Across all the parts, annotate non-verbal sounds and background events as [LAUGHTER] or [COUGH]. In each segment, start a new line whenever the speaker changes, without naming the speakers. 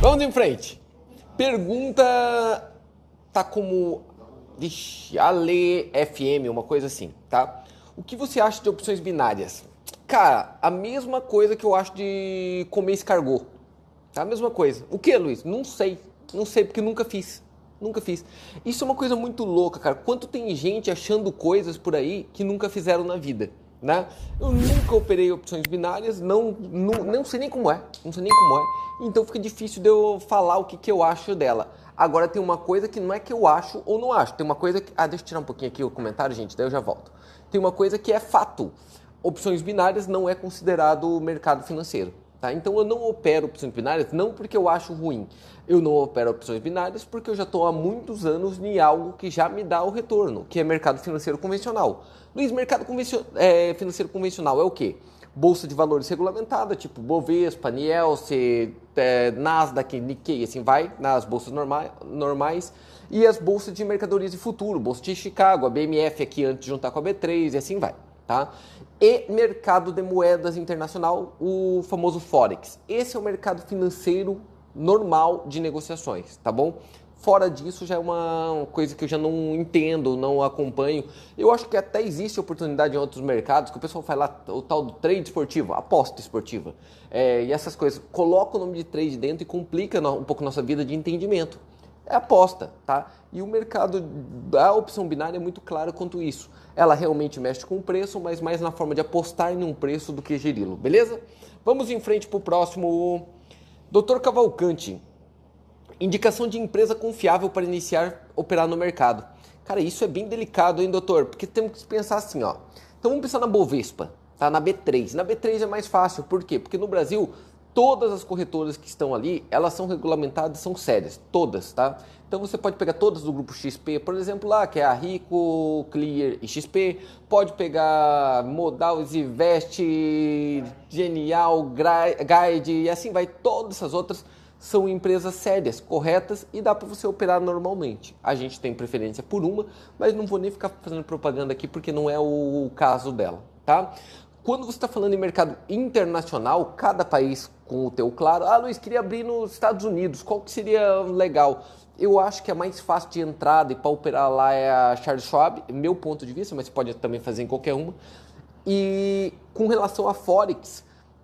Vamos em frente. Pergunta tá como Vixe, Ale FM, uma coisa assim, tá? O que você acha de opções binárias? Cara, a mesma coisa que eu acho de comer escargot. Tá? A mesma coisa. O que, Luiz? Não sei. Não sei, porque nunca fiz. Nunca fiz. Isso é uma coisa muito louca, cara. Quanto tem gente achando coisas por aí que nunca fizeram na vida, né? Eu nunca operei opções binárias, não, não, não sei nem como é. Não sei nem como é. Então fica difícil de eu falar o que, que eu acho dela. Agora tem uma coisa que não é que eu acho ou não acho. Tem uma coisa que. Ah, deixa eu tirar um pouquinho aqui o comentário, gente, daí eu já volto. Tem uma coisa que é fato. Opções binárias não é considerado mercado financeiro. Tá? Então eu não opero opções binárias não porque eu acho ruim. Eu não opero opções binárias porque eu já estou há muitos anos em algo que já me dá o retorno, que é mercado financeiro convencional. Luiz, mercado é, financeiro convencional é o quê? Bolsa de valores regulamentada, tipo Bovespa, Nielsen, é, Nasdaq, Nikkei, assim vai, nas bolsas norma normais. E as bolsas de mercadorias de futuro, Bolsa de Chicago, a BMF aqui antes de juntar com a B3 e assim vai. Tá? e mercado de moedas internacional, o famoso Forex. Esse é o mercado financeiro normal de negociações, tá bom? Fora disso já é uma coisa que eu já não entendo, não acompanho. Eu acho que até existe oportunidade em outros mercados, que o pessoal faz lá o tal do trade esportivo, aposta esportiva. É, e essas coisas. Coloca o nome de trade dentro e complica um pouco nossa vida de entendimento. É aposta, tá? E o mercado da opção binária é muito claro quanto isso ela realmente mexe com o preço, mas mais na forma de apostar em um preço do que geri-lo, beleza? Vamos em frente para o próximo. Dr. Cavalcante, indicação de empresa confiável para iniciar operar no mercado. Cara, isso é bem delicado, hein, doutor? Porque temos que pensar assim, ó. Então vamos pensar na Bovespa, tá? Na B3. Na B3 é mais fácil, por quê? Porque no Brasil todas as corretoras que estão ali, elas são regulamentadas, são sérias, todas, tá? Então você pode pegar todas do grupo XP, por exemplo, lá, que é a Rico, Clear e XP. Pode pegar Modal, Zivest, Genial, Guide e assim vai. Todas essas outras são empresas sérias, corretas e dá para você operar normalmente. A gente tem preferência por uma, mas não vou nem ficar fazendo propaganda aqui porque não é o caso dela, tá? Quando você está falando em mercado internacional, cada país com o teu claro, ah, Luiz, queria abrir nos Estados Unidos, qual que seria legal? Eu acho que a mais fácil de entrada e para operar lá é a Charles Schwab, meu ponto de vista, mas você pode também fazer em qualquer uma. E com relação a Forex,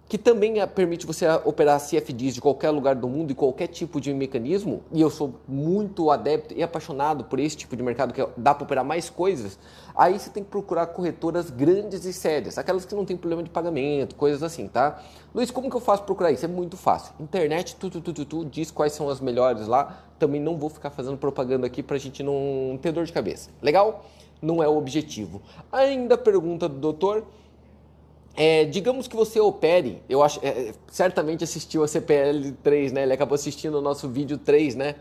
que também é, permite você operar CFDs de qualquer lugar do mundo e qualquer tipo de mecanismo, e eu sou muito adepto e apaixonado por esse tipo de mercado que dá para operar mais coisas, aí você tem que procurar corretoras grandes e sérias, aquelas que não tem problema de pagamento, coisas assim, tá? Luiz, como que eu faço procurar isso? É muito fácil. Internet, tu, tu, tu, tu, tu, diz quais são as melhores lá. Também não vou ficar fazendo propaganda aqui para a gente não ter dor de cabeça. Legal? Não é o objetivo. Ainda pergunta do doutor. É, digamos que você opere, eu acho, é, certamente assistiu a CPL 3, né? Ele acabou assistindo o nosso vídeo 3, né?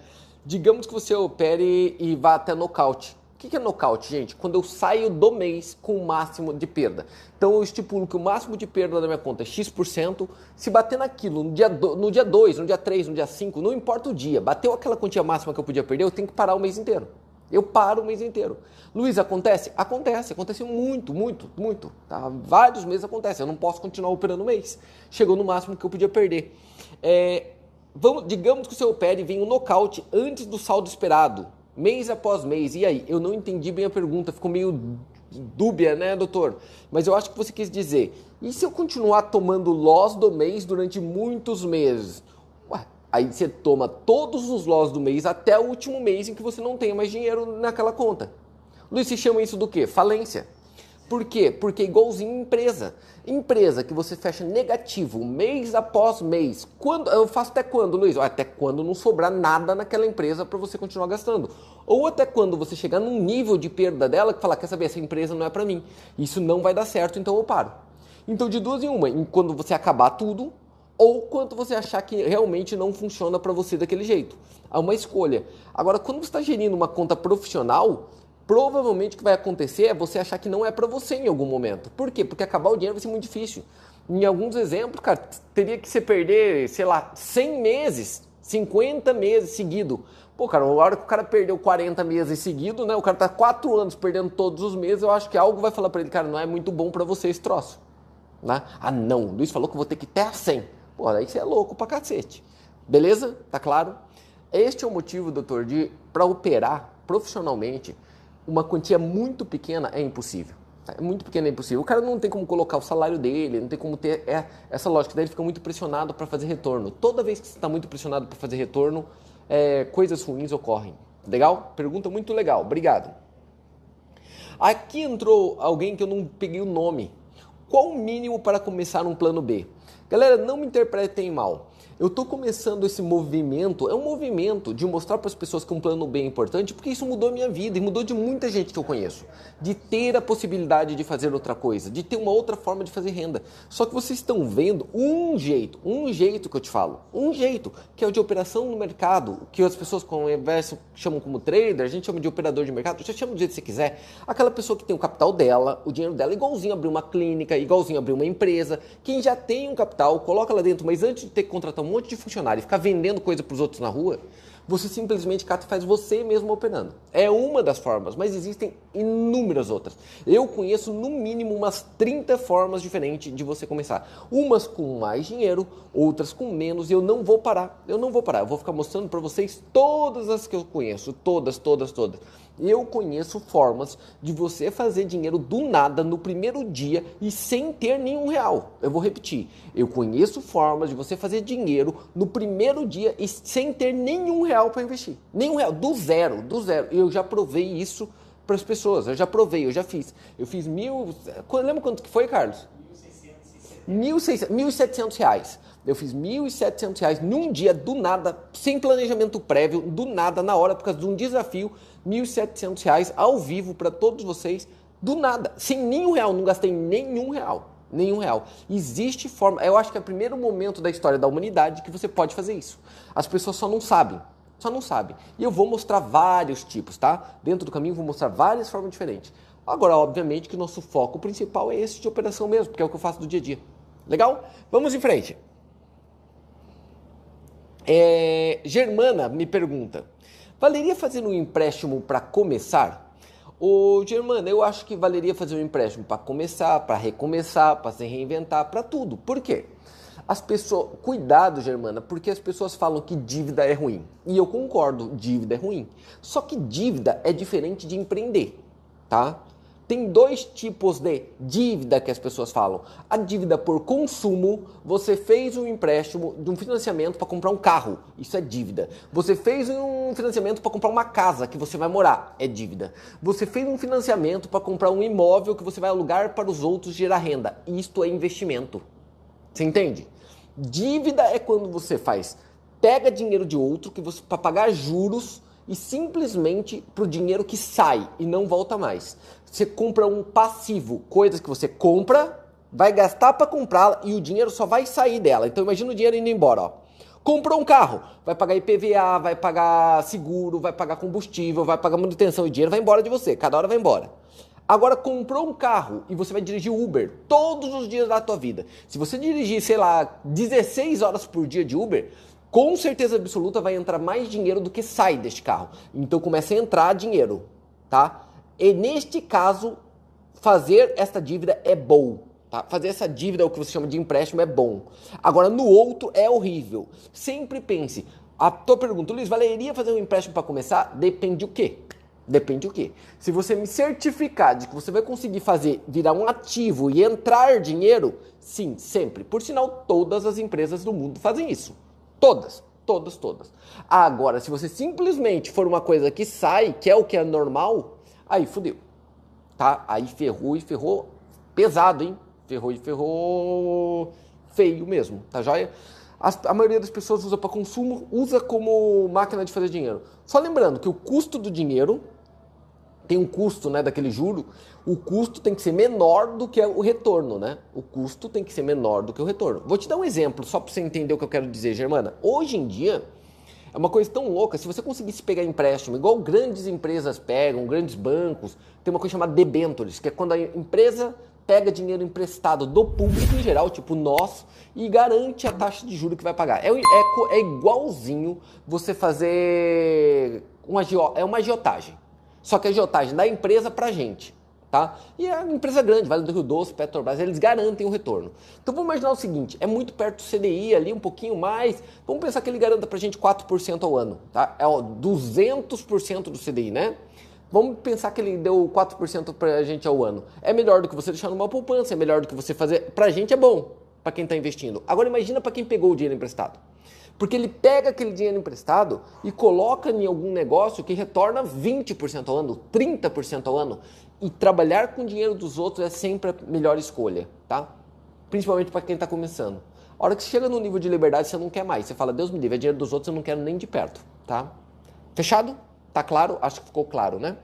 Digamos que você opere e vá até nocaute. O que é nocaute, gente? Quando eu saio do mês com o máximo de perda. Então eu estipulo que o máximo de perda da minha conta é X%. Se bater naquilo no dia 2, no dia, dois, no dia 3, no dia 5, não importa o dia, bateu aquela quantia máxima que eu podia perder, eu tenho que parar o mês inteiro. Eu paro o mês inteiro. Luiz, acontece? Acontece, acontece muito, muito, muito. Tá? Vários meses acontece. Eu não posso continuar operando o mês. Chegou no máximo que eu podia perder. É, vamos, digamos que o seu opere vem um nocaute antes do saldo esperado, mês após mês. E aí? Eu não entendi bem a pergunta, ficou meio dúbia, né, doutor? Mas eu acho que você quis dizer: e se eu continuar tomando loss do mês durante muitos meses? Aí você toma todos os loss do mês até o último mês em que você não tenha mais dinheiro naquela conta. Luiz, se chama isso do quê? Falência. Por quê? Porque é igualzinho empresa. Empresa que você fecha negativo mês após mês. Quando eu faço até quando, Luiz? Até quando não sobrar nada naquela empresa para você continuar gastando. Ou até quando você chegar num nível de perda dela que falar, quer saber, essa empresa não é para mim. Isso não vai dar certo, então eu paro. Então de duas em uma, quando você acabar tudo, ou quanto você achar que realmente não funciona para você daquele jeito. É uma escolha. Agora, quando você está gerindo uma conta profissional, provavelmente o que vai acontecer é você achar que não é para você em algum momento. Por quê? Porque acabar o dinheiro vai ser muito difícil. Em alguns exemplos, cara, teria que você perder, sei lá, 100 meses, 50 meses seguido. Pô, cara, a hora que o cara perdeu 40 meses seguido, né? O cara tá 4 anos perdendo todos os meses, eu acho que algo vai falar para ele, cara, não é muito bom para você esse troço. Né? Ah, não, o Luiz falou que eu vou ter que ter a 100. Pô, aí você é louco pra cacete. Beleza? Tá claro? Este é o motivo, doutor, de para operar profissionalmente uma quantia muito pequena é impossível. É muito pequeno, é impossível. O cara não tem como colocar o salário dele, não tem como ter é, essa lógica. Daí ele fica muito pressionado para fazer retorno. Toda vez que você está muito pressionado para fazer retorno, é, coisas ruins ocorrem. Legal? Pergunta muito legal. Obrigado. Aqui entrou alguém que eu não peguei o nome. Qual o mínimo para começar um plano B? Galera, não me interpretem mal. Eu estou começando esse movimento, é um movimento de mostrar para as pessoas que um plano bem importante, porque isso mudou a minha vida e mudou de muita gente que eu conheço. De ter a possibilidade de fazer outra coisa, de ter uma outra forma de fazer renda. Só que vocês estão vendo um jeito, um jeito que eu te falo, um jeito, que é o de operação no mercado, que as pessoas conversam, chamam como trader, a gente chama de operador de mercado, você chama do jeito que você quiser. Aquela pessoa que tem o capital dela, o dinheiro dela, igualzinho abrir uma clínica, igualzinho abrir uma empresa. Quem já tem um capital, coloca lá dentro, mas antes de ter que contratar um monte de funcionário e ficar vendendo coisa para os outros na rua, você simplesmente cata e faz você mesmo operando. É uma das formas, mas existem inúmeras outras. Eu conheço no mínimo umas 30 formas diferentes de você começar. Umas com mais dinheiro, outras com menos, e eu não vou parar. Eu não vou parar. Eu vou ficar mostrando para vocês todas as que eu conheço, todas, todas, todas. Eu conheço formas de você fazer dinheiro do nada no primeiro dia e sem ter nenhum real. Eu vou repetir. Eu conheço formas de você fazer dinheiro no primeiro dia e sem ter nenhum real para investir. Nenhum real, do zero, do zero. Eu já provei isso para as pessoas. Eu já provei, eu já fiz. Eu fiz mil. Lembra quanto que foi, Carlos? 1.700 reais. Eu fiz 1.700 reais num dia, do nada, sem planejamento prévio, do nada, na hora, por causa de um desafio, 1.700 reais ao vivo para todos vocês, do nada, sem nenhum real, não gastei nenhum real. Nenhum real. Existe forma, eu acho que é o primeiro momento da história da humanidade que você pode fazer isso. As pessoas só não sabem. Só não sabem. E eu vou mostrar vários tipos, tá? Dentro do caminho vou mostrar várias formas diferentes. Agora, obviamente que nosso foco principal é esse de operação mesmo, porque é o que eu faço do dia a dia. Legal? Vamos em frente. É, Germana me pergunta: valeria fazer um empréstimo para começar? Ô Germana, eu acho que valeria fazer um empréstimo para começar, para recomeçar, para se reinventar, para tudo. Por quê? As pessoas, cuidado, Germana, porque as pessoas falam que dívida é ruim. E eu concordo, dívida é ruim. Só que dívida é diferente de empreender, tá? Tem dois tipos de dívida que as pessoas falam. A dívida por consumo, você fez um empréstimo de um financiamento para comprar um carro, isso é dívida. Você fez um financiamento para comprar uma casa que você vai morar, é dívida. Você fez um financiamento para comprar um imóvel que você vai alugar para os outros gerar renda, isto é investimento. Você entende? Dívida é quando você faz, pega dinheiro de outro que você para pagar juros e simplesmente para o dinheiro que sai e não volta mais. Você compra um passivo, coisas que você compra, vai gastar para comprá-la e o dinheiro só vai sair dela. Então imagina o dinheiro indo embora, ó. Comprou um carro, vai pagar IPVA, vai pagar seguro, vai pagar combustível, vai pagar manutenção o dinheiro vai embora de você, cada hora vai embora. Agora comprou um carro e você vai dirigir Uber todos os dias da tua vida. Se você dirigir, sei lá, 16 horas por dia de Uber, com certeza absoluta vai entrar mais dinheiro do que sai deste carro. Então começa a entrar dinheiro, tá? E neste caso, fazer esta dívida é bom. Tá? Fazer essa dívida, o que você chama de empréstimo, é bom. Agora, no outro é horrível. Sempre pense. A tua pergunta, Luiz, valeria fazer um empréstimo para começar? Depende o quê? Depende o quê? Se você me certificar de que você vai conseguir fazer virar um ativo e entrar dinheiro, sim, sempre. Por sinal, todas as empresas do mundo fazem isso. Todas, todas, todas. Agora, se você simplesmente for uma coisa que sai, que é o que é normal, aí fudeu. Tá? Aí ferrou e ferrou pesado, hein? Ferrou e ferrou feio mesmo, tá joia? A maioria das pessoas usa para consumo, usa como máquina de fazer dinheiro. Só lembrando que o custo do dinheiro tem um custo, né, daquele juro, o custo tem que ser menor do que o retorno, né? O custo tem que ser menor do que o retorno. Vou te dar um exemplo, só para você entender o que eu quero dizer, Germana. Hoje em dia, é uma coisa tão louca, se você conseguisse pegar empréstimo, igual grandes empresas pegam, grandes bancos, tem uma coisa chamada debentures, que é quando a empresa pega dinheiro emprestado do público em geral, tipo nós, e garante a taxa de juro que vai pagar. É, é, é igualzinho você fazer uma, é uma agiotagem. Só que a agiotagem da empresa para gente. Tá? E é uma empresa grande, Vale do Rio Doce, Petrobras, eles garantem o retorno. Então vamos imaginar o seguinte: é muito perto do CDI ali, um pouquinho mais. Vamos pensar que ele garanta para a gente 4% ao ano. Tá? É ó, 200% do CDI, né? Vamos pensar que ele deu 4% para a gente ao ano. É melhor do que você deixar numa poupança, é melhor do que você fazer. Para a gente é bom, para quem está investindo. Agora imagina para quem pegou o dinheiro emprestado. Porque ele pega aquele dinheiro emprestado e coloca em algum negócio que retorna 20% ao ano, 30% ao ano. E trabalhar com o dinheiro dos outros é sempre a melhor escolha, tá? Principalmente para quem está começando. A hora que você chega no nível de liberdade, você não quer mais. Você fala, Deus me livre, é dinheiro dos outros, eu não quero nem de perto, tá? Fechado? Tá claro? Acho que ficou claro, né?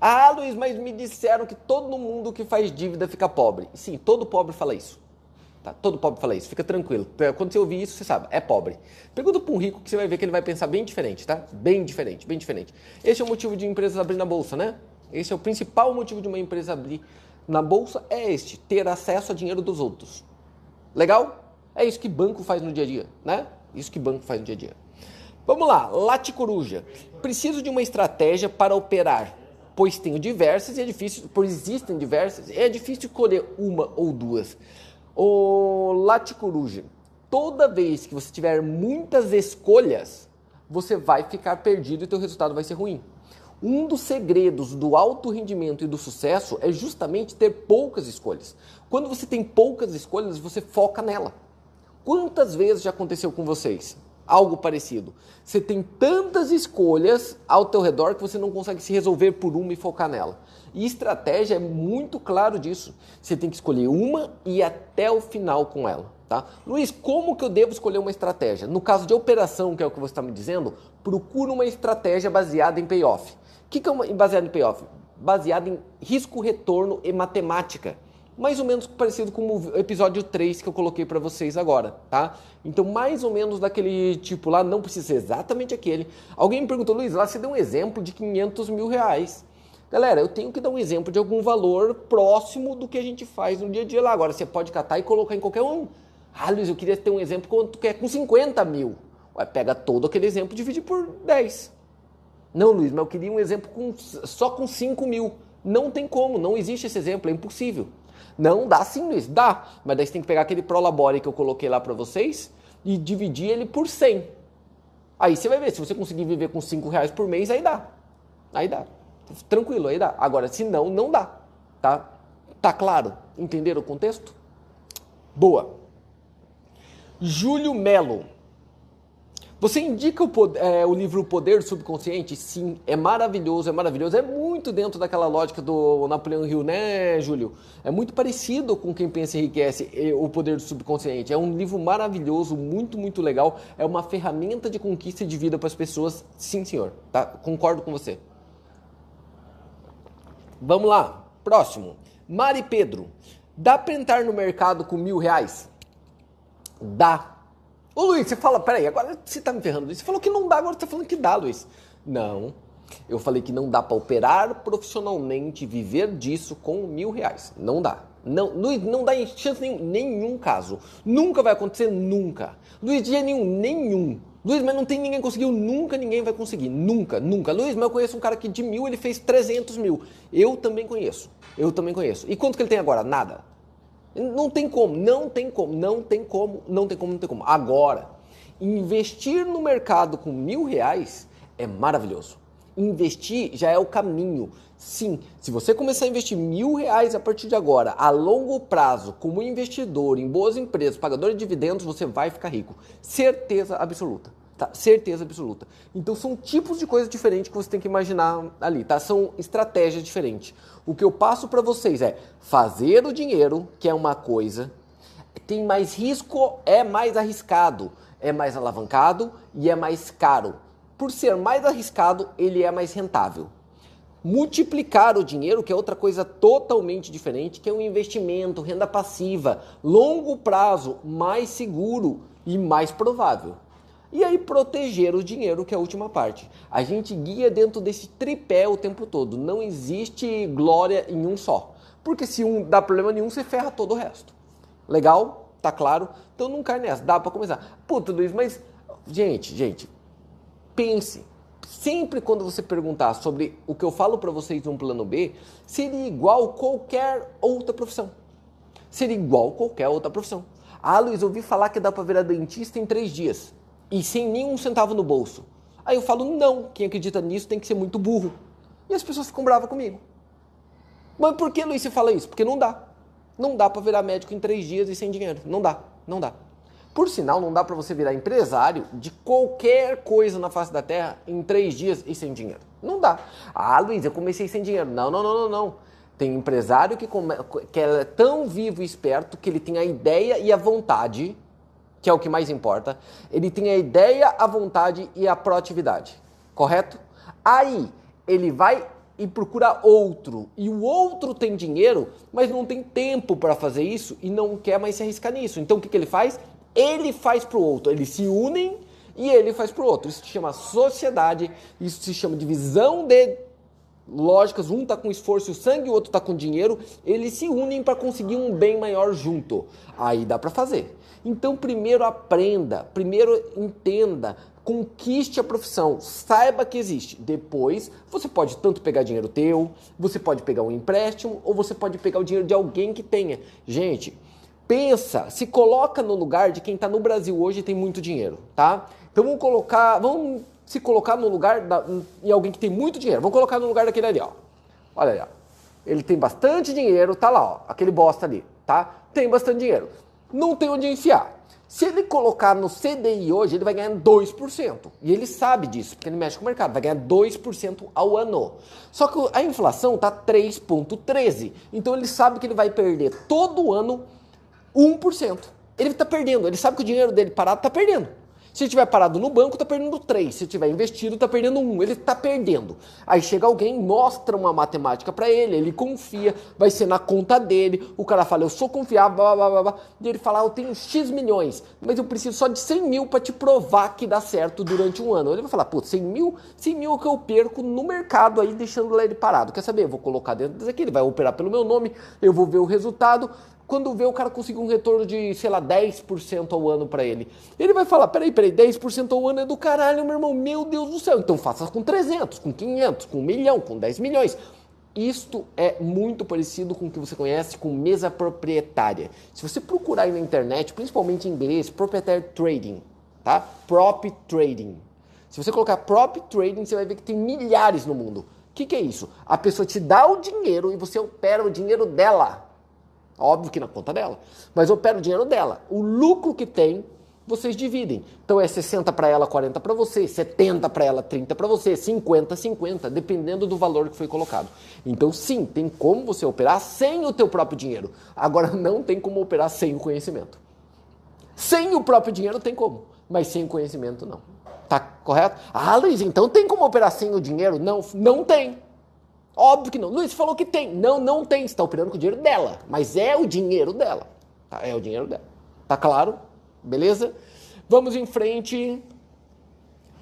Ah, Luiz, mas me disseram que todo mundo que faz dívida fica pobre. Sim, todo pobre fala isso. Tá? Todo pobre fala isso, fica tranquilo. Quando você ouvir isso, você sabe, é pobre. Pergunta para um rico que você vai ver que ele vai pensar bem diferente, tá? Bem diferente, bem diferente. Esse é o motivo de empresas abrir na bolsa, né? Esse é o principal motivo de uma empresa abrir na bolsa é este, ter acesso a dinheiro dos outros. Legal? É isso que banco faz no dia a dia, né? Isso que banco faz no dia a dia. Vamos lá, Late Coruja. Preciso de uma estratégia para operar, pois tenho diversas e é difícil, pois existem diversas, e é difícil escolher uma ou duas. O Late Coruja, toda vez que você tiver muitas escolhas, você vai ficar perdido e teu resultado vai ser ruim. Um dos segredos do alto rendimento e do sucesso é justamente ter poucas escolhas. Quando você tem poucas escolhas, você foca nela. Quantas vezes já aconteceu com vocês? Algo parecido. Você tem tantas escolhas ao teu redor que você não consegue se resolver por uma e focar nela. E estratégia é muito claro disso. Você tem que escolher uma e ir até o final com ela. Tá? Luiz, como que eu devo escolher uma estratégia? No caso de operação, que é o que você está me dizendo, procura uma estratégia baseada em payoff. O que, que é uma, baseada em payoff? Baseada em risco, retorno e matemática mais ou menos parecido com o episódio 3 que eu coloquei para vocês agora, tá? Então, mais ou menos daquele tipo lá, não precisa ser exatamente aquele. Alguém me perguntou, Luiz, lá você deu um exemplo de 500 mil reais. Galera, eu tenho que dar um exemplo de algum valor próximo do que a gente faz no dia a dia lá. Agora, você pode catar e colocar em qualquer um. Ah, Luiz, eu queria ter um exemplo quanto que é com 50 mil. Ué, pega todo aquele exemplo e divide por 10. Não, Luiz, mas eu queria um exemplo com, só com 5 mil. Não tem como, não existe esse exemplo, é impossível. Não, dá sim, Luiz, dá. Mas daí você tem que pegar aquele Prolabore que eu coloquei lá para vocês e dividir ele por 100. Aí você vai ver, se você conseguir viver com 5 reais por mês, aí dá. Aí dá. Tranquilo, aí dá. Agora, se não, não dá. Tá? Tá claro? Entenderam o contexto? Boa. Júlio Melo. Você indica o, poder, é, o livro O Poder Subconsciente? Sim, é maravilhoso, é maravilhoso. É muito dentro daquela lógica do Napoleão Hill, né, Júlio? É muito parecido com Quem Pensa Enriquece, O Poder do Subconsciente. É um livro maravilhoso, muito, muito legal. É uma ferramenta de conquista de vida para as pessoas. Sim, senhor. Tá? Concordo com você. Vamos lá. Próximo. Mari Pedro. Dá para entrar no mercado com mil reais? Dá. Ô Luiz, você fala, peraí, agora você tá me ferrando. Você falou que não dá, agora você tá falando que dá, Luiz. Não. Eu falei que não dá para operar profissionalmente, viver disso com mil reais. Não dá. Não, Luiz, não dá em chance nenhum, nenhum caso. Nunca vai acontecer, nunca. Luiz, dia nenhum, nenhum. Luiz, mas não tem ninguém conseguiu, nunca ninguém vai conseguir. Nunca, nunca. Luiz, mas eu conheço um cara que de mil ele fez 300 mil. Eu também conheço. Eu também conheço. E quanto que ele tem agora? Nada. Não tem como, não tem como, não tem como, não tem como, não tem como. Agora, investir no mercado com mil reais é maravilhoso. Investir já é o caminho. Sim, se você começar a investir mil reais a partir de agora, a longo prazo, como investidor em boas empresas, pagador de dividendos, você vai ficar rico. Certeza absoluta. Tá? Certeza absoluta. Então são tipos de coisas diferentes que você tem que imaginar ali, tá? São estratégias diferentes. O que eu passo para vocês é fazer o dinheiro, que é uma coisa, tem mais risco, é mais arriscado, é mais alavancado e é mais caro. Por ser mais arriscado, ele é mais rentável. Multiplicar o dinheiro, que é outra coisa totalmente diferente, que é um investimento, renda passiva, longo prazo, mais seguro e mais provável. E aí proteger o dinheiro, que é a última parte. A gente guia dentro desse tripé o tempo todo. Não existe glória em um só. Porque se um dá problema nenhum, você ferra todo o resto. Legal? Tá claro? Então não cai nessa. Dá para começar. Puta, Luiz, mas... Gente, gente, pense. Sempre quando você perguntar sobre o que eu falo para vocês no plano B, seria igual qualquer outra profissão. Seria igual qualquer outra profissão. Ah, Luiz, ouvi falar que dá para virar dentista em três dias e sem nenhum centavo no bolso. Aí eu falo, não, quem acredita nisso tem que ser muito burro. E as pessoas ficam bravas comigo. Mas por que, Luiz, você fala isso? Porque não dá. Não dá para virar médico em três dias e sem dinheiro. Não dá, não dá. Por sinal, não dá para você virar empresário de qualquer coisa na face da Terra em três dias e sem dinheiro. Não dá. Ah, Luiz, eu comecei sem dinheiro. Não, não, não, não, não. Tem empresário que, come... que é tão vivo e esperto que ele tem a ideia e a vontade, que é o que mais importa. Ele tem a ideia, a vontade e a proatividade. Correto? Aí ele vai e procura outro. E o outro tem dinheiro, mas não tem tempo para fazer isso e não quer mais se arriscar nisso. Então o que, que ele faz? Ele faz para o outro. Eles se unem e ele faz para o outro. Isso se chama sociedade, isso se chama divisão de lógicas. Um está com esforço e sangue, o outro está com dinheiro. Eles se unem para conseguir um bem maior junto. Aí dá para fazer. Então, primeiro aprenda, primeiro entenda, conquiste a profissão, saiba que existe. Depois, você pode tanto pegar dinheiro teu, você pode pegar um empréstimo ou você pode pegar o dinheiro de alguém que tenha. Gente, pensa, se coloca no lugar de quem está no Brasil hoje e tem muito dinheiro, tá? Então vamos colocar, vamos se colocar no lugar da, em alguém que tem muito dinheiro. Vamos colocar no lugar daquele ali, ó. Olha ali, ó. Ele tem bastante dinheiro, tá lá, ó, aquele bosta ali, tá? Tem bastante dinheiro. Não tem onde enfiar. Se ele colocar no CDI hoje, ele vai ganhar 2%. E ele sabe disso, porque ele mexe com o mercado, vai ganhar 2% ao ano. Só que a inflação tá 3,13. Então ele sabe que ele vai perder todo ano 1%. Ele está perdendo, ele sabe que o dinheiro dele parado está perdendo. Se ele tiver parado no banco, está perdendo 3. Se tiver investido, está perdendo 1. Ele está perdendo. Aí chega alguém, mostra uma matemática para ele, ele confia, vai ser na conta dele. O cara fala, eu sou confiável, blá, blá, blá, blá. E ele fala, ah, eu tenho X milhões, mas eu preciso só de 100 mil para te provar que dá certo durante um ano. Ele vai falar, pô, 100 mil, 100 mil é que eu perco no mercado aí, deixando ele parado. Quer saber? Eu vou colocar dentro desse aqui, ele vai operar pelo meu nome, eu vou ver o resultado, quando vê o cara conseguir um retorno de, sei lá, 10% ao ano para ele. Ele vai falar, peraí, peraí, 10% ao ano é do caralho, meu irmão, meu Deus do céu. Então faça com 300, com 500, com 1 milhão, com 10 milhões. Isto é muito parecido com o que você conhece com mesa proprietária. Se você procurar aí na internet, principalmente em inglês, proprietary trading, tá? Prop trading. Se você colocar prop trading, você vai ver que tem milhares no mundo. O que, que é isso? A pessoa te dá o dinheiro e você opera o dinheiro dela. Óbvio que na conta dela. Mas opera o dinheiro dela. O lucro que tem, vocês dividem. Então é 60 para ela, 40 para você, 70 para ela, 30 para você, 50, 50, dependendo do valor que foi colocado. Então sim, tem como você operar sem o teu próprio dinheiro. Agora [LAUGHS] não tem como operar sem o conhecimento. Sem o próprio dinheiro tem como, mas sem o conhecimento não. Tá correto? Ah, Luiz, então tem como operar sem o dinheiro? Não, não tem. Óbvio que não. Luiz falou que tem. Não, não tem. Você está operando com o dinheiro dela. Mas é o dinheiro dela. Tá? É o dinheiro dela. Tá claro? Beleza? Vamos em frente.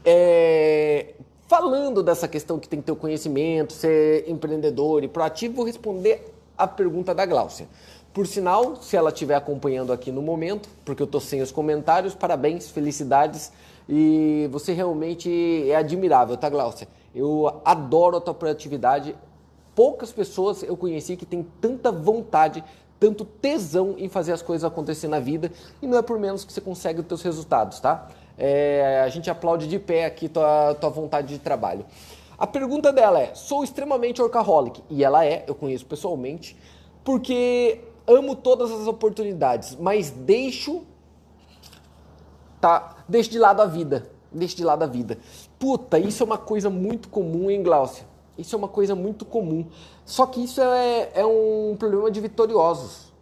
É... Falando dessa questão que tem que ter o conhecimento, ser empreendedor e proativo, vou responder a pergunta da Gláucia. Por sinal, se ela estiver acompanhando aqui no momento, porque eu estou sem os comentários, parabéns, felicidades. E você realmente é admirável, tá, Gláucia? Eu adoro a tua proatividade, poucas pessoas eu conheci que têm tanta vontade, tanto tesão em fazer as coisas acontecer na vida e não é por menos que você consegue os teus resultados, tá? É, a gente aplaude de pé aqui tua, tua vontade de trabalho. A pergunta dela é: sou extremamente workaholic e ela é, eu conheço pessoalmente, porque amo todas as oportunidades, mas deixo tá, deixo de lado a vida, deixo de lado a vida. Puta, isso é uma coisa muito comum, hein, Glaucia? Isso é uma coisa muito comum. Só que isso é, é um problema de vitoriosos.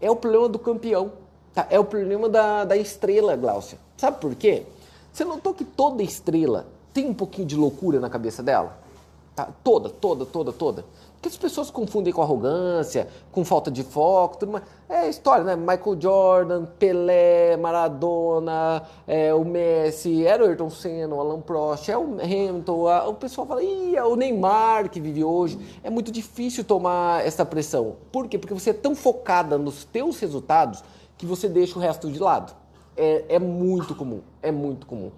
É o problema do campeão. Tá? É o problema da, da estrela, Glaucia. Sabe por quê? Você notou que toda estrela tem um pouquinho de loucura na cabeça dela? Tá? Toda, toda, toda, toda. Porque as pessoas confundem com arrogância, com falta de foco, tudo mais. É história, né? Michael Jordan, Pelé, Maradona, é, o Messi, era o Ayrton Senna, o Alan Prost, é o Hamilton, a, o pessoal fala, Ih, é o Neymar que vive hoje. É muito difícil tomar essa pressão. Por quê? Porque você é tão focada nos teus resultados que você deixa o resto de lado. É, é muito comum, é muito comum.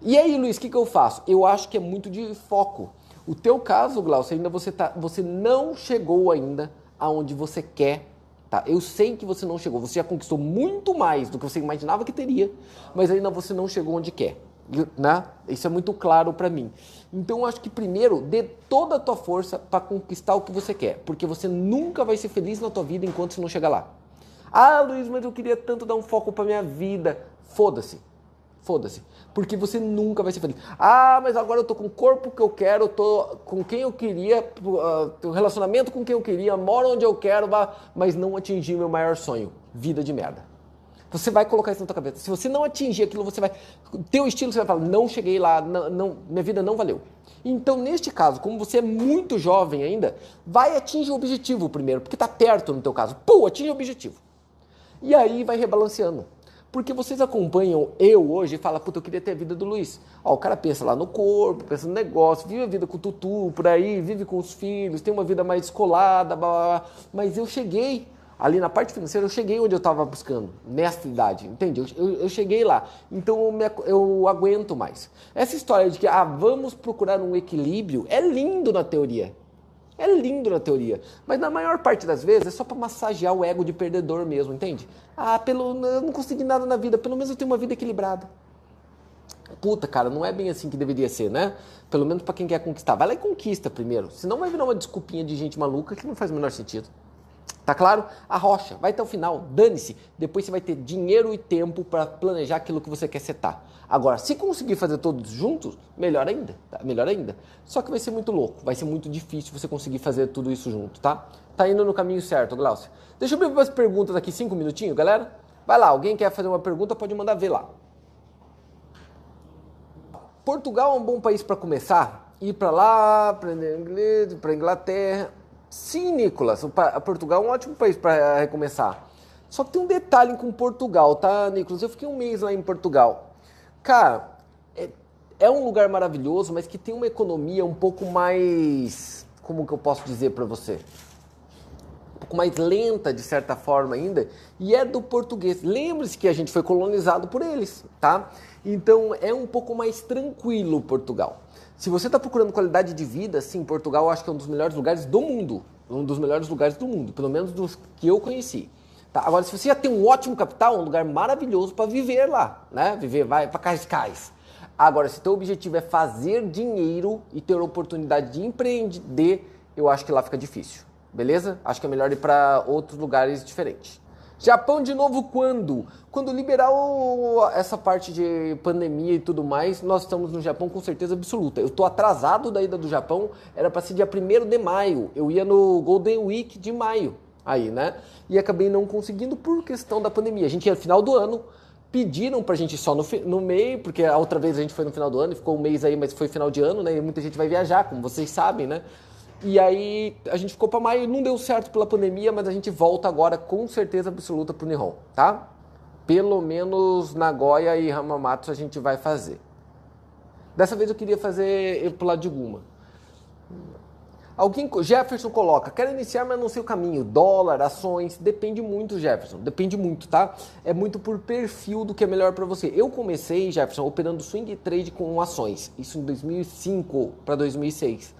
E aí, Luiz, o que, que eu faço? Eu acho que é muito de foco. O teu caso, Glaucio, ainda você, tá, você não chegou ainda aonde você quer. Tá? Eu sei que você não chegou. Você já conquistou muito mais do que você imaginava que teria, mas ainda você não chegou onde quer. Né? Isso é muito claro para mim. Então eu acho que primeiro dê toda a tua força para conquistar o que você quer, porque você nunca vai ser feliz na tua vida enquanto você não chegar lá. Ah, Luiz, mas eu queria tanto dar um foco para minha vida. Foda-se. Foda-se. Porque você nunca vai ser feliz. Ah, mas agora eu tô com o corpo que eu quero, tô com quem eu queria, uh, relacionamento com quem eu queria, moro onde eu quero, mas não atingi meu maior sonho. Vida de merda. Você vai colocar isso na tua cabeça. Se você não atingir aquilo, você vai. Teu estilo, você vai falar, não cheguei lá, não, não, minha vida não valeu. Então, neste caso, como você é muito jovem ainda, vai atingir o objetivo primeiro, porque está perto no teu caso. Pô, atinge o objetivo. E aí vai rebalanceando. Porque vocês acompanham eu hoje e falam, puta, eu queria ter a vida do Luiz. Ó, o cara pensa lá no corpo, pensa no negócio, vive a vida com o tutu por aí, vive com os filhos, tem uma vida mais descolada, blá, blá, blá. mas eu cheguei ali na parte financeira, eu cheguei onde eu estava buscando, nessa idade, entende? Eu, eu, eu cheguei lá, então eu, me, eu, aguento mais. Essa história de que, ah, vamos procurar um equilíbrio, é lindo na teoria, é lindo na teoria, mas na maior parte das vezes é só para massagear o ego de perdedor mesmo, entende? Ah, pelo, eu não consegui nada na vida, pelo menos eu tenho uma vida equilibrada. Puta, cara, não é bem assim que deveria ser, né? Pelo menos para quem quer conquistar. Vai lá e conquista primeiro, senão vai virar uma desculpinha de gente maluca que não faz o menor sentido. Tá claro? A rocha vai até o final, dane-se. Depois você vai ter dinheiro e tempo para planejar aquilo que você quer setar. Agora, se conseguir fazer todos juntos, melhor ainda, tá? melhor ainda. Só que vai ser muito louco, vai ser muito difícil você conseguir fazer tudo isso junto, tá? Tá indo no caminho certo, Glaucio. Deixa eu ver umas perguntas aqui, cinco minutinhos, galera. Vai lá, alguém quer fazer uma pergunta, pode mandar ver lá. Portugal é um bom país para começar? Ir para lá, aprender inglês, para Inglaterra. Sim, Nicolas, Portugal é um ótimo país para recomeçar. Só que tem um detalhe com Portugal, tá, Nicolas? Eu fiquei um mês lá em Portugal. Cara, é, é um lugar maravilhoso, mas que tem uma economia um pouco mais. Como que eu posso dizer para você? Um pouco mais lenta, de certa forma, ainda. E é do português. Lembre-se que a gente foi colonizado por eles, tá? Então é um pouco mais tranquilo Portugal. Se você está procurando qualidade de vida, sim, Portugal eu acho que é um dos melhores lugares do mundo. Um dos melhores lugares do mundo, pelo menos dos que eu conheci. Tá? Agora, se você já tem um ótimo capital, um lugar maravilhoso para viver lá, né? Viver, vai para Cascais. Agora, se teu objetivo é fazer dinheiro e ter oportunidade de empreender, eu acho que lá fica difícil. Beleza? Acho que é melhor ir para outros lugares diferentes. Japão de novo quando? Quando liberar essa parte de pandemia e tudo mais, nós estamos no Japão com certeza absoluta. Eu estou atrasado da ida do Japão, era para ser dia 1 de maio. Eu ia no Golden Week de maio aí, né? E acabei não conseguindo por questão da pandemia. A gente ia no final do ano, pediram pra gente só no, no meio, porque a outra vez a gente foi no final do ano e ficou um mês aí, mas foi final de ano, né? E muita gente vai viajar, como vocês sabem, né? E aí a gente ficou para maio, não deu certo pela pandemia, mas a gente volta agora com certeza absoluta pro Nihon, tá? Pelo menos Nagoya e Hamamatsu a gente vai fazer. Dessa vez eu queria fazer pro lado de Guma. Alguém, Jefferson coloca, quero iniciar, mas não sei o caminho. Dólar, ações, depende muito, Jefferson. Depende muito, tá? É muito por perfil do que é melhor para você. Eu comecei, Jefferson, operando swing trade com ações. Isso em 2005 para 2006,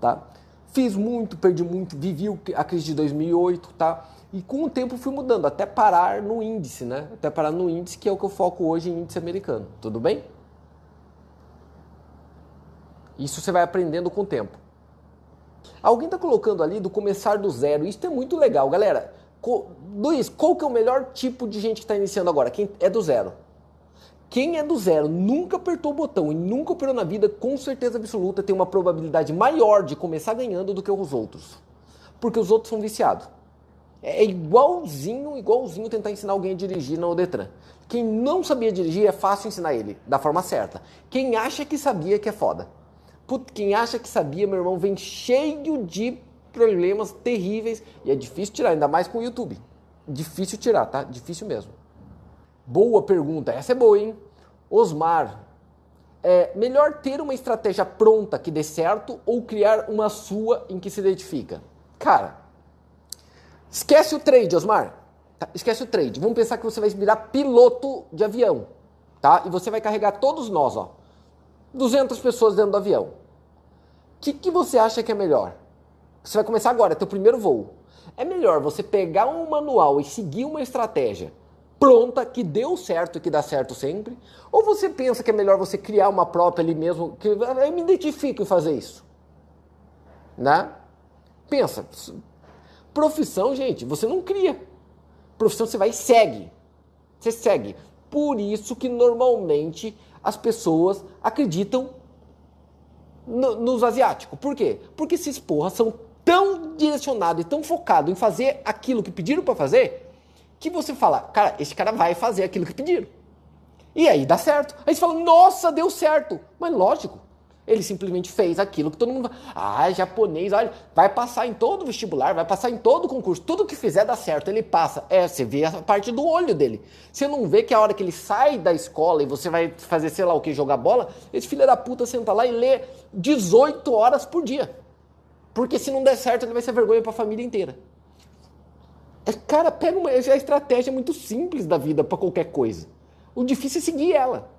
tá? Fiz muito, perdi muito, vivi a crise de 2008, tá? E com o tempo fui mudando, até parar no índice, né? Até parar no índice, que é o que eu foco hoje em índice americano. Tudo bem? Isso você vai aprendendo com o tempo. Alguém está colocando ali do começar do zero. Isso é muito legal, galera. Luiz, qual que é o melhor tipo de gente que está iniciando agora? Quem é do zero? Quem é do zero, nunca apertou o botão e nunca operou na vida, com certeza absoluta tem uma probabilidade maior de começar ganhando do que os outros. Porque os outros são viciados. É igualzinho, igualzinho tentar ensinar alguém a dirigir no Detran. Quem não sabia dirigir é fácil ensinar ele, da forma certa. Quem acha que sabia que é foda. Putz, quem acha que sabia, meu irmão, vem cheio de problemas terríveis e é difícil tirar, ainda mais com o YouTube. Difícil tirar, tá? Difícil mesmo. Boa pergunta, essa é boa, hein? Osmar, é melhor ter uma estratégia pronta que dê certo ou criar uma sua em que se identifica? Cara, esquece o trade, Osmar. Tá? Esquece o trade. Vamos pensar que você vai virar piloto de avião, tá? E você vai carregar todos nós, ó. 200 pessoas dentro do avião. O que, que você acha que é melhor? Você vai começar agora, é teu primeiro voo. É melhor você pegar um manual e seguir uma estratégia pronta, que deu certo que dá certo sempre? Ou você pensa que é melhor você criar uma própria ali mesmo, que eu me identifico em fazer isso? Né? Pensa. Profissão, gente, você não cria. Profissão você vai e segue. Você segue. Por isso que normalmente as pessoas acreditam no, nos asiáticos. Por quê? Porque esses porras são tão direcionados e tão focados em fazer aquilo que pediram para fazer, que você fala, cara, esse cara vai fazer aquilo que pediram. E aí dá certo. Aí você fala, nossa, deu certo. Mas lógico, ele simplesmente fez aquilo que todo mundo. Ah, japonês, olha, vai passar em todo vestibular, vai passar em todo concurso. Tudo que fizer dá certo, ele passa. É, você vê a parte do olho dele. Você não vê que a hora que ele sai da escola e você vai fazer, sei lá o que, jogar bola, esse filho da puta senta lá e lê 18 horas por dia. Porque se não der certo, ele vai ser vergonha para a família inteira. É, cara, pega uma. A estratégia é muito simples da vida para qualquer coisa. O difícil é seguir ela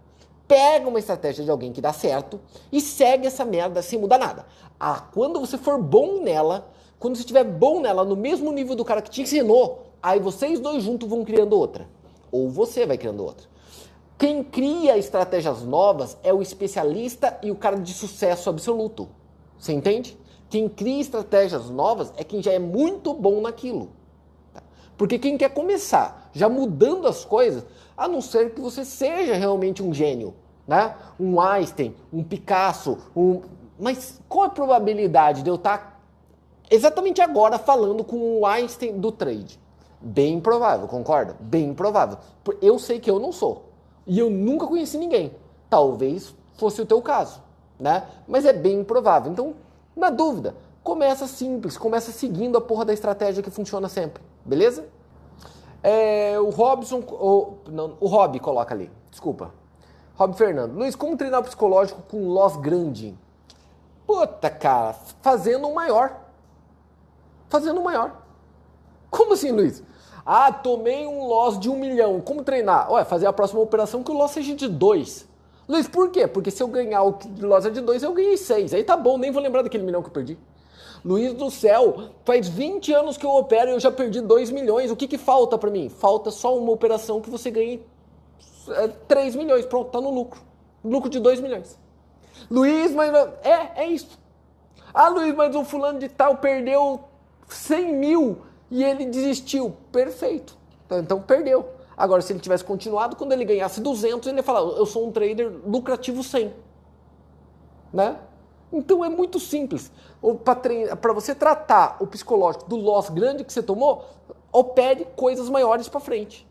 pega uma estratégia de alguém que dá certo e segue essa merda sem mudar nada. Ah, quando você for bom nela, quando você estiver bom nela no mesmo nível do cara que te ensinou, aí vocês dois juntos vão criando outra. Ou você vai criando outra. Quem cria estratégias novas é o especialista e o cara de sucesso absoluto. Você entende? Quem cria estratégias novas é quem já é muito bom naquilo. Porque quem quer começar já mudando as coisas, a não ser que você seja realmente um gênio, né? Um Einstein, um Picasso, um... Mas qual a probabilidade de eu estar tá exatamente agora falando com o Einstein do trade? Bem provável, concorda? Bem provável. Eu sei que eu não sou. E eu nunca conheci ninguém. Talvez fosse o teu caso, né? Mas é bem provável. Então, na dúvida, começa simples, começa seguindo a porra da estratégia que funciona sempre, beleza? É, o Robson, o, não, o Rob coloca ali, desculpa. Rob Fernando. Luiz, como treinar o psicológico com loss grande? Puta, cara, fazendo um maior. Fazendo um maior. Como assim, Luiz? Ah, tomei um loss de um milhão. Como treinar? Ué, fazer a próxima operação que o loss seja de dois. Luiz, por quê? Porque se eu ganhar o loss é de dois, eu ganhei seis. Aí tá bom, nem vou lembrar daquele milhão que eu perdi. Luiz do céu, faz 20 anos que eu opero e eu já perdi 2 milhões. O que, que falta para mim? Falta só uma operação que você ganhe 3 é, milhões. Pronto, tá no lucro. Lucro de 2 milhões. Luiz, mas. É, é isso. Ah, Luiz, mas o fulano de tal perdeu 100 mil e ele desistiu. Perfeito. Então perdeu. Agora, se ele tivesse continuado, quando ele ganhasse 200, ele ia falar: Eu sou um trader lucrativo 100. Né? Então é muito simples. Para você tratar o psicológico do loss grande que você tomou, opere coisas maiores para frente.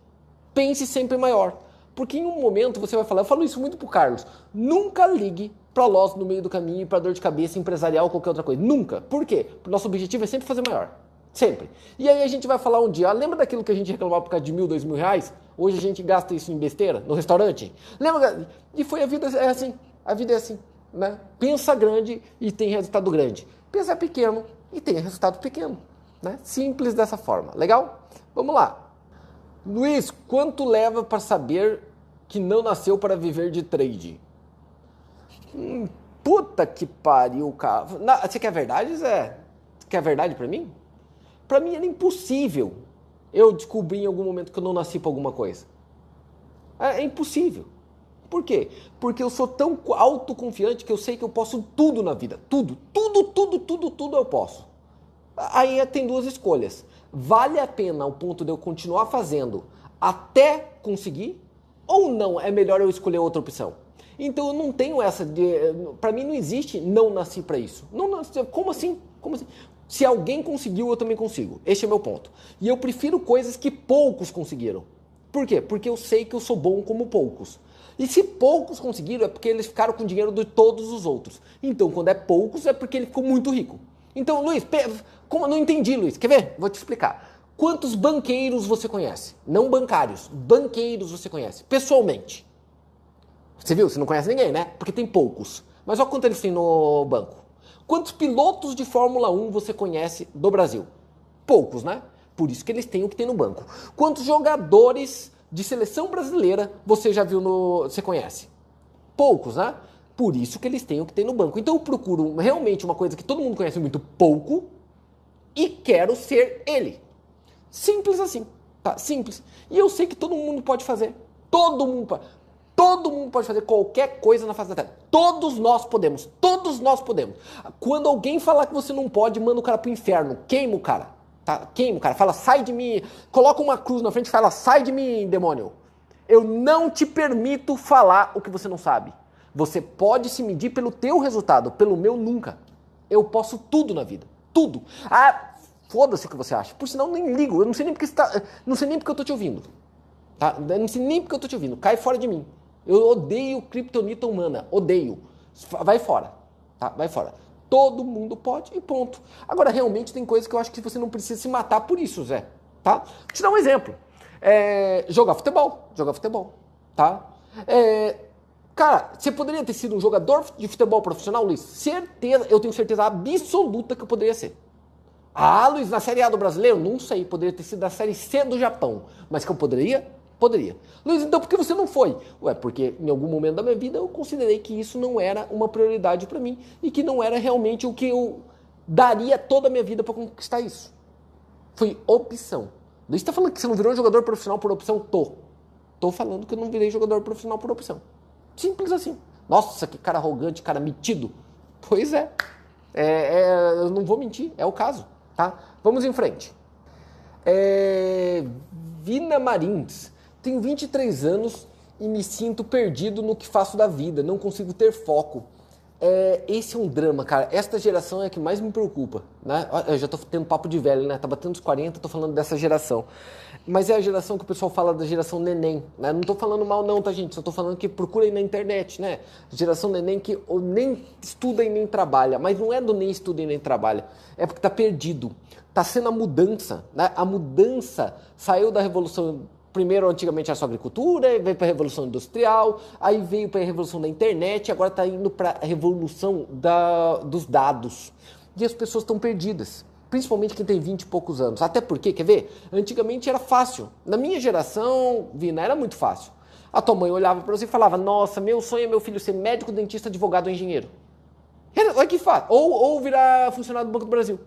Pense sempre maior. Porque em um momento você vai falar, eu falo isso muito pro Carlos, nunca ligue para loss no meio do caminho, para dor de cabeça empresarial ou qualquer outra coisa. Nunca. Por quê? Porque nosso objetivo é sempre fazer maior. Sempre. E aí a gente vai falar um dia, ah, lembra daquilo que a gente reclamava por causa de mil, dois mil reais? Hoje a gente gasta isso em besteira no restaurante? Lembra? E foi a vida é assim. A vida é assim. Né? Pensa grande e tem resultado grande. Pensa pequeno e tem resultado pequeno. Né? Simples dessa forma. Legal? Vamos lá. Luiz, quanto leva para saber que não nasceu para viver de trade? Hum, puta que pariu, cara. Você quer verdade, Zé? Quer verdade para mim? Para mim era impossível eu descobrir em algum momento que eu não nasci para alguma coisa. É, é impossível. Por quê? Porque eu sou tão autoconfiante que eu sei que eu posso tudo na vida. Tudo, tudo, tudo, tudo, tudo eu posso. Aí tem duas escolhas. Vale a pena ao ponto de eu continuar fazendo até conseguir? Ou não, é melhor eu escolher outra opção? Então eu não tenho essa de. Para mim não existe não nasci para isso. Não nasci, como assim? Como assim? Se alguém conseguiu, eu também consigo. Este é meu ponto. E eu prefiro coisas que poucos conseguiram. Por quê? Porque eu sei que eu sou bom como poucos. E se poucos conseguiram, é porque eles ficaram com dinheiro de todos os outros. Então, quando é poucos, é porque ele ficou muito rico. Então, Luiz, como não entendi, Luiz? Quer ver? Vou te explicar. Quantos banqueiros você conhece? Não bancários, banqueiros você conhece, pessoalmente. Você viu? Você não conhece ninguém, né? Porque tem poucos. Mas olha quanto eles têm no banco. Quantos pilotos de Fórmula 1 você conhece do Brasil? Poucos, né? Por isso que eles têm o que tem no banco. Quantos jogadores de seleção brasileira você já viu no. Você conhece? Poucos, né? Por isso que eles têm o que tem no banco. Então eu procuro realmente uma coisa que todo mundo conhece muito pouco e quero ser ele. Simples assim, tá? Simples. E eu sei que todo mundo pode fazer. Todo mundo pode. Todo mundo pode fazer qualquer coisa na face da terra. Todos nós podemos. Todos nós podemos. Quando alguém falar que você não pode, manda o cara pro inferno. Queima o cara. Tá? Queima o cara. Fala, sai de mim. Coloca uma cruz na frente e fala, sai de mim, demônio. Eu não te permito falar o que você não sabe. Você pode se medir pelo teu resultado, pelo meu nunca. Eu posso tudo na vida. Tudo. Ah, foda-se o que você acha. Por sinal, nem ligo. Eu não sei nem porque, você tá, não sei nem porque eu tô te ouvindo. Tá? Eu não sei nem porque eu tô te ouvindo. Cai fora de mim. Eu odeio criptonita humana, odeio. Vai fora, tá? Vai fora. Todo mundo pode e ponto. Agora, realmente tem coisas que eu acho que você não precisa se matar por isso, Zé, tá? Vou te dar um exemplo. É, jogar futebol, jogar futebol, tá? É, cara, você poderia ter sido um jogador de futebol profissional, Luiz? Certeza, eu tenho certeza absoluta que eu poderia ser. Ah, Luiz, na Série A do Brasileiro? Não sei, poderia ter sido na Série C do Japão. Mas que eu poderia? Poderia. Luiz, então por que você não foi? Ué, porque em algum momento da minha vida eu considerei que isso não era uma prioridade para mim e que não era realmente o que eu daria toda a minha vida para conquistar isso. Foi opção. Luiz está falando que você não virou jogador profissional por opção? Tô. Tô falando que eu não virei jogador profissional por opção. Simples assim. Nossa, que cara arrogante, cara metido. Pois é. é, é eu não vou mentir, é o caso. Tá? Vamos em frente. É, Vina Marins. Tenho 23 anos e me sinto perdido no que faço da vida, não consigo ter foco. É, esse é um drama, cara. Esta geração é a que mais me preocupa, né? Eu já tô tendo papo de velho, né? Tá batendo os 40, tô falando dessa geração. Mas é a geração que o pessoal fala da geração neném, né? Não tô falando mal não, tá, gente? Só tô falando que procura aí na internet, né? Geração neném que nem estuda e nem trabalha. Mas não é do nem estuda e nem trabalha. É porque tá perdido. Tá sendo a mudança, né? A mudança saiu da revolução primeiro antigamente era só agricultura, veio para a revolução industrial, aí veio para a revolução da internet, agora está indo para a revolução da, dos dados. E as pessoas estão perdidas, principalmente quem tem 20 e poucos anos. Até porque, quer ver? Antigamente era fácil. Na minha geração, Vina, era muito fácil. A tua mãe olhava para você e falava: Nossa, meu sonho é meu filho ser médico, dentista, advogado ou engenheiro. Olha que fácil. Ou, ou virar funcionário do Banco do Brasil.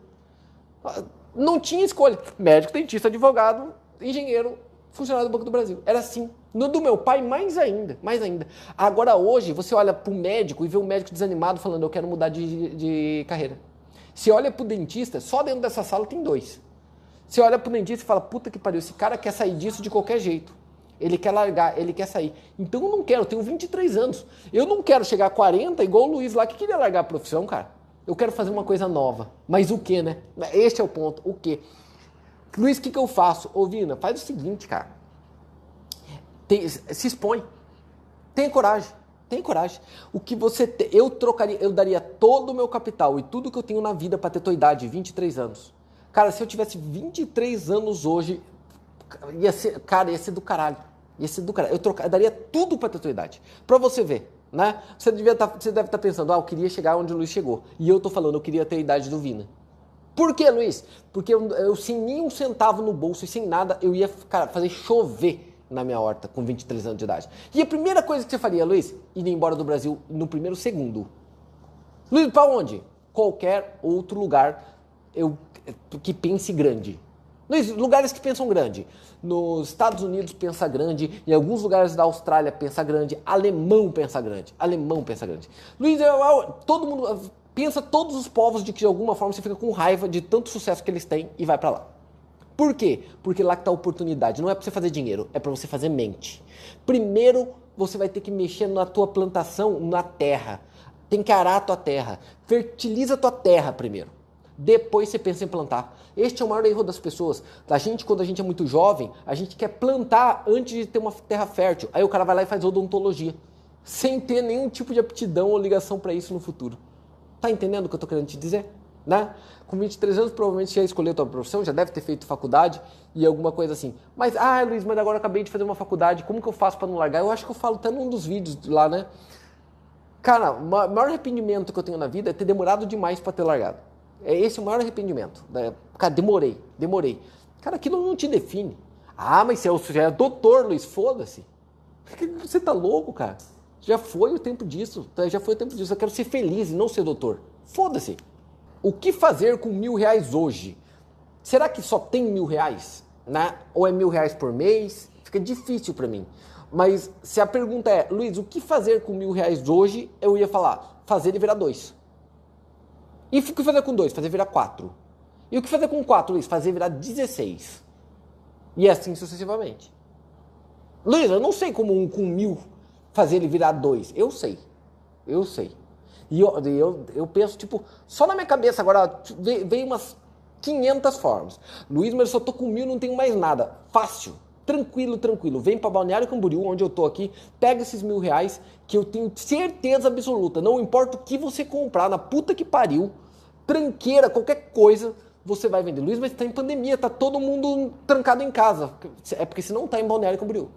Não tinha escolha. Médico, dentista, advogado, engenheiro funcionário do Banco do Brasil. Era assim. No do meu pai, mais ainda, mais ainda. Agora hoje, você olha para o médico e vê um médico desanimado falando, eu quero mudar de, de carreira. Se olha para o dentista, só dentro dessa sala tem dois. Você olha para o dentista e fala, puta que pariu, esse cara quer sair disso de qualquer jeito. Ele quer largar, ele quer sair. Então eu não quero, eu tenho 23 anos. Eu não quero chegar a 40 igual o Luiz lá que queria largar a profissão, cara. Eu quero fazer uma coisa nova. Mas o que, né? Este é o ponto. O que? Luiz, o que, que eu faço? Ô, Vina, faz o seguinte, cara. Tem, se expõe. Tenha coragem. Tenha coragem. O que você te, eu trocaria, eu daria todo o meu capital e tudo que eu tenho na vida para ter tua idade, 23 anos. Cara, se eu tivesse 23 anos hoje, ia ser, cara, ia ser do caralho. Ia ser do caralho. Eu, troca, eu daria tudo para ter tua idade. Para você ver, né? Você, devia tá, você deve estar tá pensando, ah, eu queria chegar onde o Luiz chegou. E eu tô falando, eu queria ter a idade do Vina. Por que, Luiz? Porque eu, eu, sem nenhum centavo no bolso e sem nada, eu ia fazer chover na minha horta com 23 anos de idade. E a primeira coisa que você faria, Luiz? Ir embora do Brasil no primeiro segundo. Luiz, para onde? Qualquer outro lugar eu, que pense grande. Luiz, lugares que pensam grande. Nos Estados Unidos pensa grande, em alguns lugares da Austrália pensa grande, alemão pensa grande, alemão pensa grande. Luiz, eu, eu, todo mundo pensa todos os povos de que de alguma forma você fica com raiva de tanto sucesso que eles têm e vai para lá. Por quê? Porque lá que tá a oportunidade. Não é para você fazer dinheiro, é para você fazer mente. Primeiro, você vai ter que mexer na tua plantação, na terra. Tem que arar a tua terra. Fertiliza a tua terra primeiro. Depois você pensa em plantar. Este é o maior erro das pessoas. A gente, quando a gente é muito jovem, a gente quer plantar antes de ter uma terra fértil. Aí o cara vai lá e faz odontologia, sem ter nenhum tipo de aptidão ou ligação para isso no futuro. Tá entendendo o que eu tô querendo te dizer? Né? Com 23 anos, provavelmente já escolheu a tua profissão, já deve ter feito faculdade e alguma coisa assim. Mas, ah, Luiz, mas agora acabei de fazer uma faculdade, como que eu faço para não largar? Eu acho que eu falo até num dos vídeos lá, né? Cara, o maior arrependimento que eu tenho na vida é ter demorado demais para ter largado. É esse o maior arrependimento. Né? Cara, demorei, demorei. Cara, aquilo não te define. Ah, mas você é, é doutor, Luiz, foda-se. Você tá louco, cara? Já foi o tempo disso. Tá? Já foi o tempo disso. Eu quero ser feliz e não ser doutor. Foda-se. O que fazer com mil reais hoje? Será que só tem mil reais? Né? Ou é mil reais por mês? Fica difícil para mim. Mas se a pergunta é, Luiz, o que fazer com mil reais hoje? Eu ia falar, fazer ele virar dois. E o que fazer com dois? Fazer virar quatro. E o que fazer com quatro, Luiz? Fazer virar 16. E assim sucessivamente. Luiz, eu não sei como um com mil fazer ele virar dois. Eu sei. Eu sei. E eu, eu, eu penso, tipo, só na minha cabeça agora veio umas 500 formas. Luiz, mas eu só tô com mil, não tenho mais nada. Fácil. Tranquilo, tranquilo. Vem para Balneário Camboriú, onde eu tô aqui, pega esses mil reais que eu tenho certeza absoluta. Não importa o que você comprar, na puta que pariu, tranqueira, qualquer coisa, você vai vender. Luiz, mas tá em pandemia, tá todo mundo trancado em casa. É porque você não tá em Balneário Camboriú.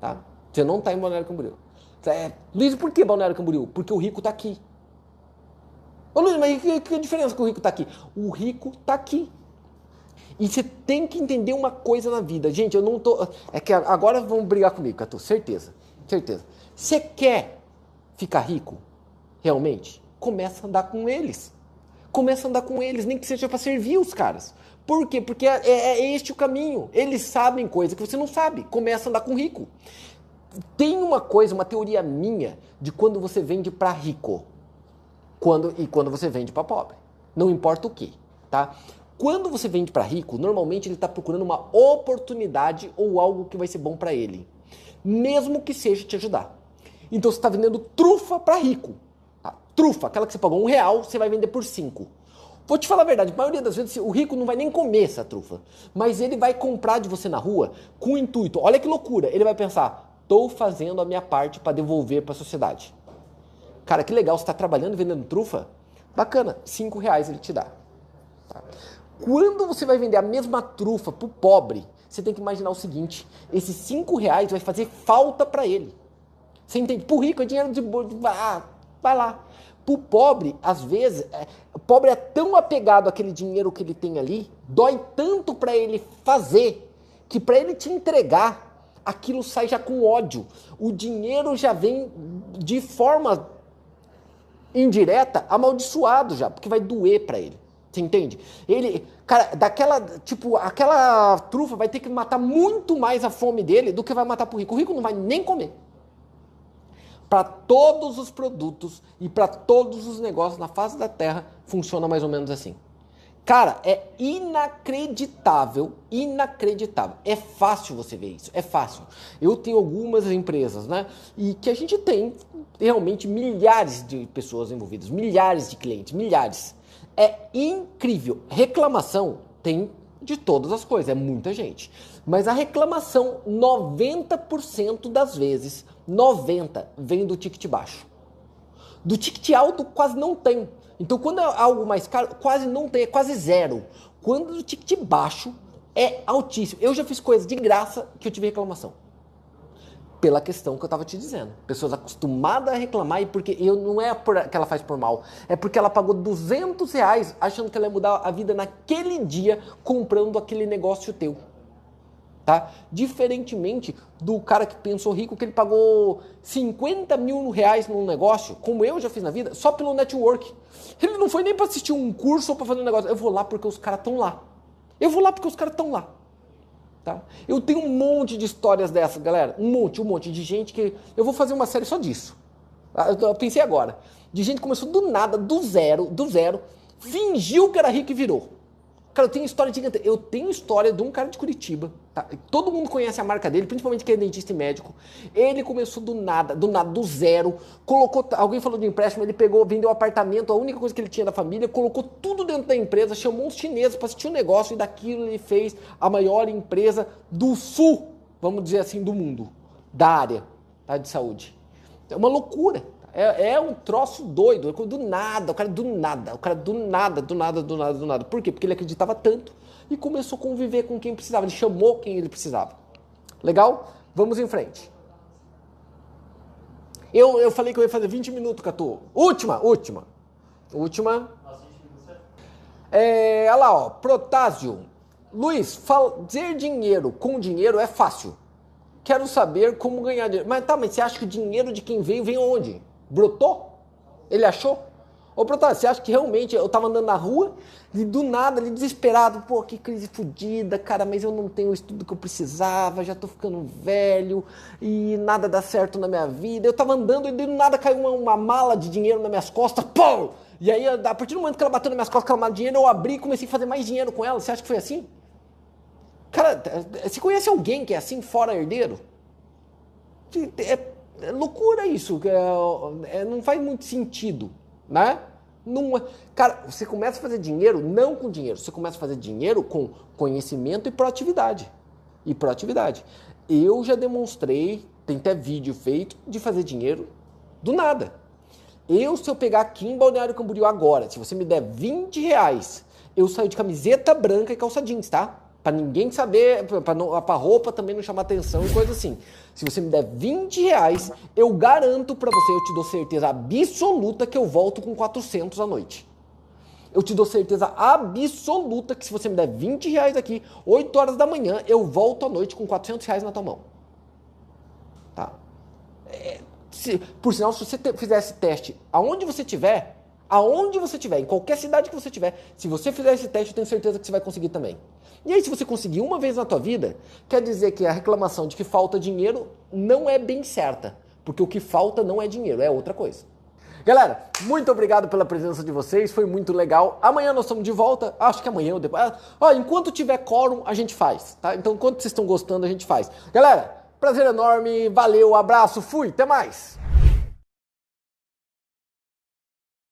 Tá? Você não tá em Balneário Camboriú. É, Luiz, por que Balneário Camboriú? Porque o rico tá aqui. Ô Luiz, mas que, que diferença que o rico tá aqui? O rico tá aqui. E você tem que entender uma coisa na vida. Gente, eu não tô. É que agora vão brigar comigo, Catu. Certeza. Certeza. Você quer ficar rico? Realmente? Começa a andar com eles. Começa a andar com eles, nem que seja para servir os caras. Por quê? Porque é, é, é, este o caminho. Eles sabem coisa que você não sabe. Começa a andar com rico. Tem uma coisa, uma teoria minha de quando você vende para rico quando, e quando você vende para pobre. Não importa o que, tá? Quando você vende para rico, normalmente ele está procurando uma oportunidade ou algo que vai ser bom para ele, mesmo que seja te ajudar. Então você está vendendo trufa para rico. Tá? Trufa, aquela que você pagou um real, você vai vender por cinco. Vou te falar a verdade, a maioria das vezes o rico não vai nem comer essa trufa, mas ele vai comprar de você na rua com o intuito. Olha que loucura! Ele vai pensar: estou fazendo a minha parte para devolver para a sociedade. Cara, que legal, você está trabalhando vendendo trufa? Bacana, cinco reais ele te dá. Tá? Quando você vai vender a mesma trufa para o pobre, você tem que imaginar o seguinte: esses cinco reais vai fazer falta para ele. Você entende? Para o rico é dinheiro de ah, vai lá. Para o pobre, às vezes, é, o pobre é tão apegado àquele dinheiro que ele tem ali, dói tanto para ele fazer, que para ele te entregar, aquilo sai já com ódio. O dinheiro já vem de forma indireta amaldiçoado já, porque vai doer para ele. Você entende? Ele, cara, daquela, tipo, aquela trufa vai ter que matar muito mais a fome dele do que vai matar pro rico. O rico não vai nem comer. Para todos os produtos e para todos os negócios na face da terra funciona mais ou menos assim. Cara, é inacreditável, inacreditável. É fácil você ver isso, é fácil. Eu tenho algumas empresas, né? E que a gente tem realmente milhares de pessoas envolvidas, milhares de clientes, milhares. É incrível. Reclamação tem de todas as coisas, é muita gente. Mas a reclamação, 90% das vezes, 90 vem do ticket baixo. Do ticket alto quase não tem. Então quando é algo mais caro, quase não tem, é quase zero. Quando o ticket baixo é altíssimo. Eu já fiz coisas de graça que eu tive reclamação pela questão que eu estava te dizendo. Pessoas acostumadas a reclamar e porque eu não é que ela faz por mal, é porque ela pagou 200 reais achando que ela ia mudar a vida naquele dia comprando aquele negócio teu. Tá? Diferentemente do cara que pensou rico, que ele pagou 50 mil reais num negócio, como eu já fiz na vida, só pelo network. Ele não foi nem para assistir um curso ou para fazer um negócio. Eu vou lá porque os caras estão lá. Eu vou lá porque os caras estão lá. Tá? Eu tenho um monte de histórias dessas, galera. Um monte, um monte de gente que. Eu vou fazer uma série só disso. Ah, eu pensei agora. De gente que começou do nada, do zero, do zero, fingiu que era rico e virou. Cara, eu tenho história gigante. Eu tenho história de um cara de Curitiba. Tá? Todo mundo conhece a marca dele, principalmente quem é dentista e médico. Ele começou do nada, do nada, do zero. Colocou. Alguém falou de empréstimo, ele pegou, vendeu um apartamento, a única coisa que ele tinha da família, colocou tudo dentro da empresa, chamou uns chineses para assistir o um negócio e daquilo ele fez a maior empresa do sul, vamos dizer assim, do mundo, da área tá, de saúde. É uma loucura. É, é, um troço doido, do nada, o cara do nada, o cara do nada, do nada, do nada, do nada. Por quê? Porque ele acreditava tanto e começou a conviver com quem precisava, ele chamou quem ele precisava. Legal? Vamos em frente. Eu, eu falei que eu ia fazer 20 minutos, Catu. Última, última. Última. É, olha lá, ó, Protásio. Luiz, fazer dinheiro com dinheiro é fácil. Quero saber como ganhar dinheiro. Mas tá, mas você acha que o dinheiro de quem veio vem onde? Brotou? Ele achou? Ô, Protásio, você acha que realmente eu tava andando na rua e do nada, ali desesperado, pô, que crise fodida, cara, mas eu não tenho o estudo que eu precisava, já tô ficando velho e nada dá certo na minha vida. Eu tava andando e do nada caiu uma, uma mala de dinheiro nas minhas costas, pô! E aí, a partir do momento que ela bateu nas minhas costas, aquela mala de dinheiro, eu abri e comecei a fazer mais dinheiro com ela. Você acha que foi assim? Cara, você conhece alguém que é assim, fora herdeiro? É, é loucura isso, é, é, não faz muito sentido né? Não, é, cara, você começa a fazer dinheiro não com dinheiro, você começa a fazer dinheiro com conhecimento e proatividade. E proatividade. Eu já demonstrei, tem até vídeo feito, de fazer dinheiro do nada. Eu, se eu pegar aqui em Balneário Camboriú agora, se você me der 20 reais, eu saio de camiseta branca e calça jeans, tá? Para ninguém saber, para roupa também não chamar atenção e coisa assim. Se você me der 20 reais, eu garanto para você, eu te dou certeza absoluta que eu volto com 400 à noite. Eu te dou certeza absoluta que se você me der 20 reais aqui, 8 horas da manhã, eu volto à noite com 400 reais na tua mão. Tá? É, se, por sinal, se você te, fizer esse teste aonde você tiver, aonde você tiver, em qualquer cidade que você tiver, se você fizer esse teste, eu tenho certeza que você vai conseguir também. E aí, se você conseguir uma vez na tua vida, quer dizer que a reclamação de que falta dinheiro não é bem certa. Porque o que falta não é dinheiro, é outra coisa. Galera, muito obrigado pela presença de vocês, foi muito legal. Amanhã nós estamos de volta, acho que amanhã ou depois. Ah, ó, enquanto tiver quórum, a gente faz, tá? Então, enquanto vocês estão gostando, a gente faz. Galera, prazer enorme, valeu, abraço, fui, até mais!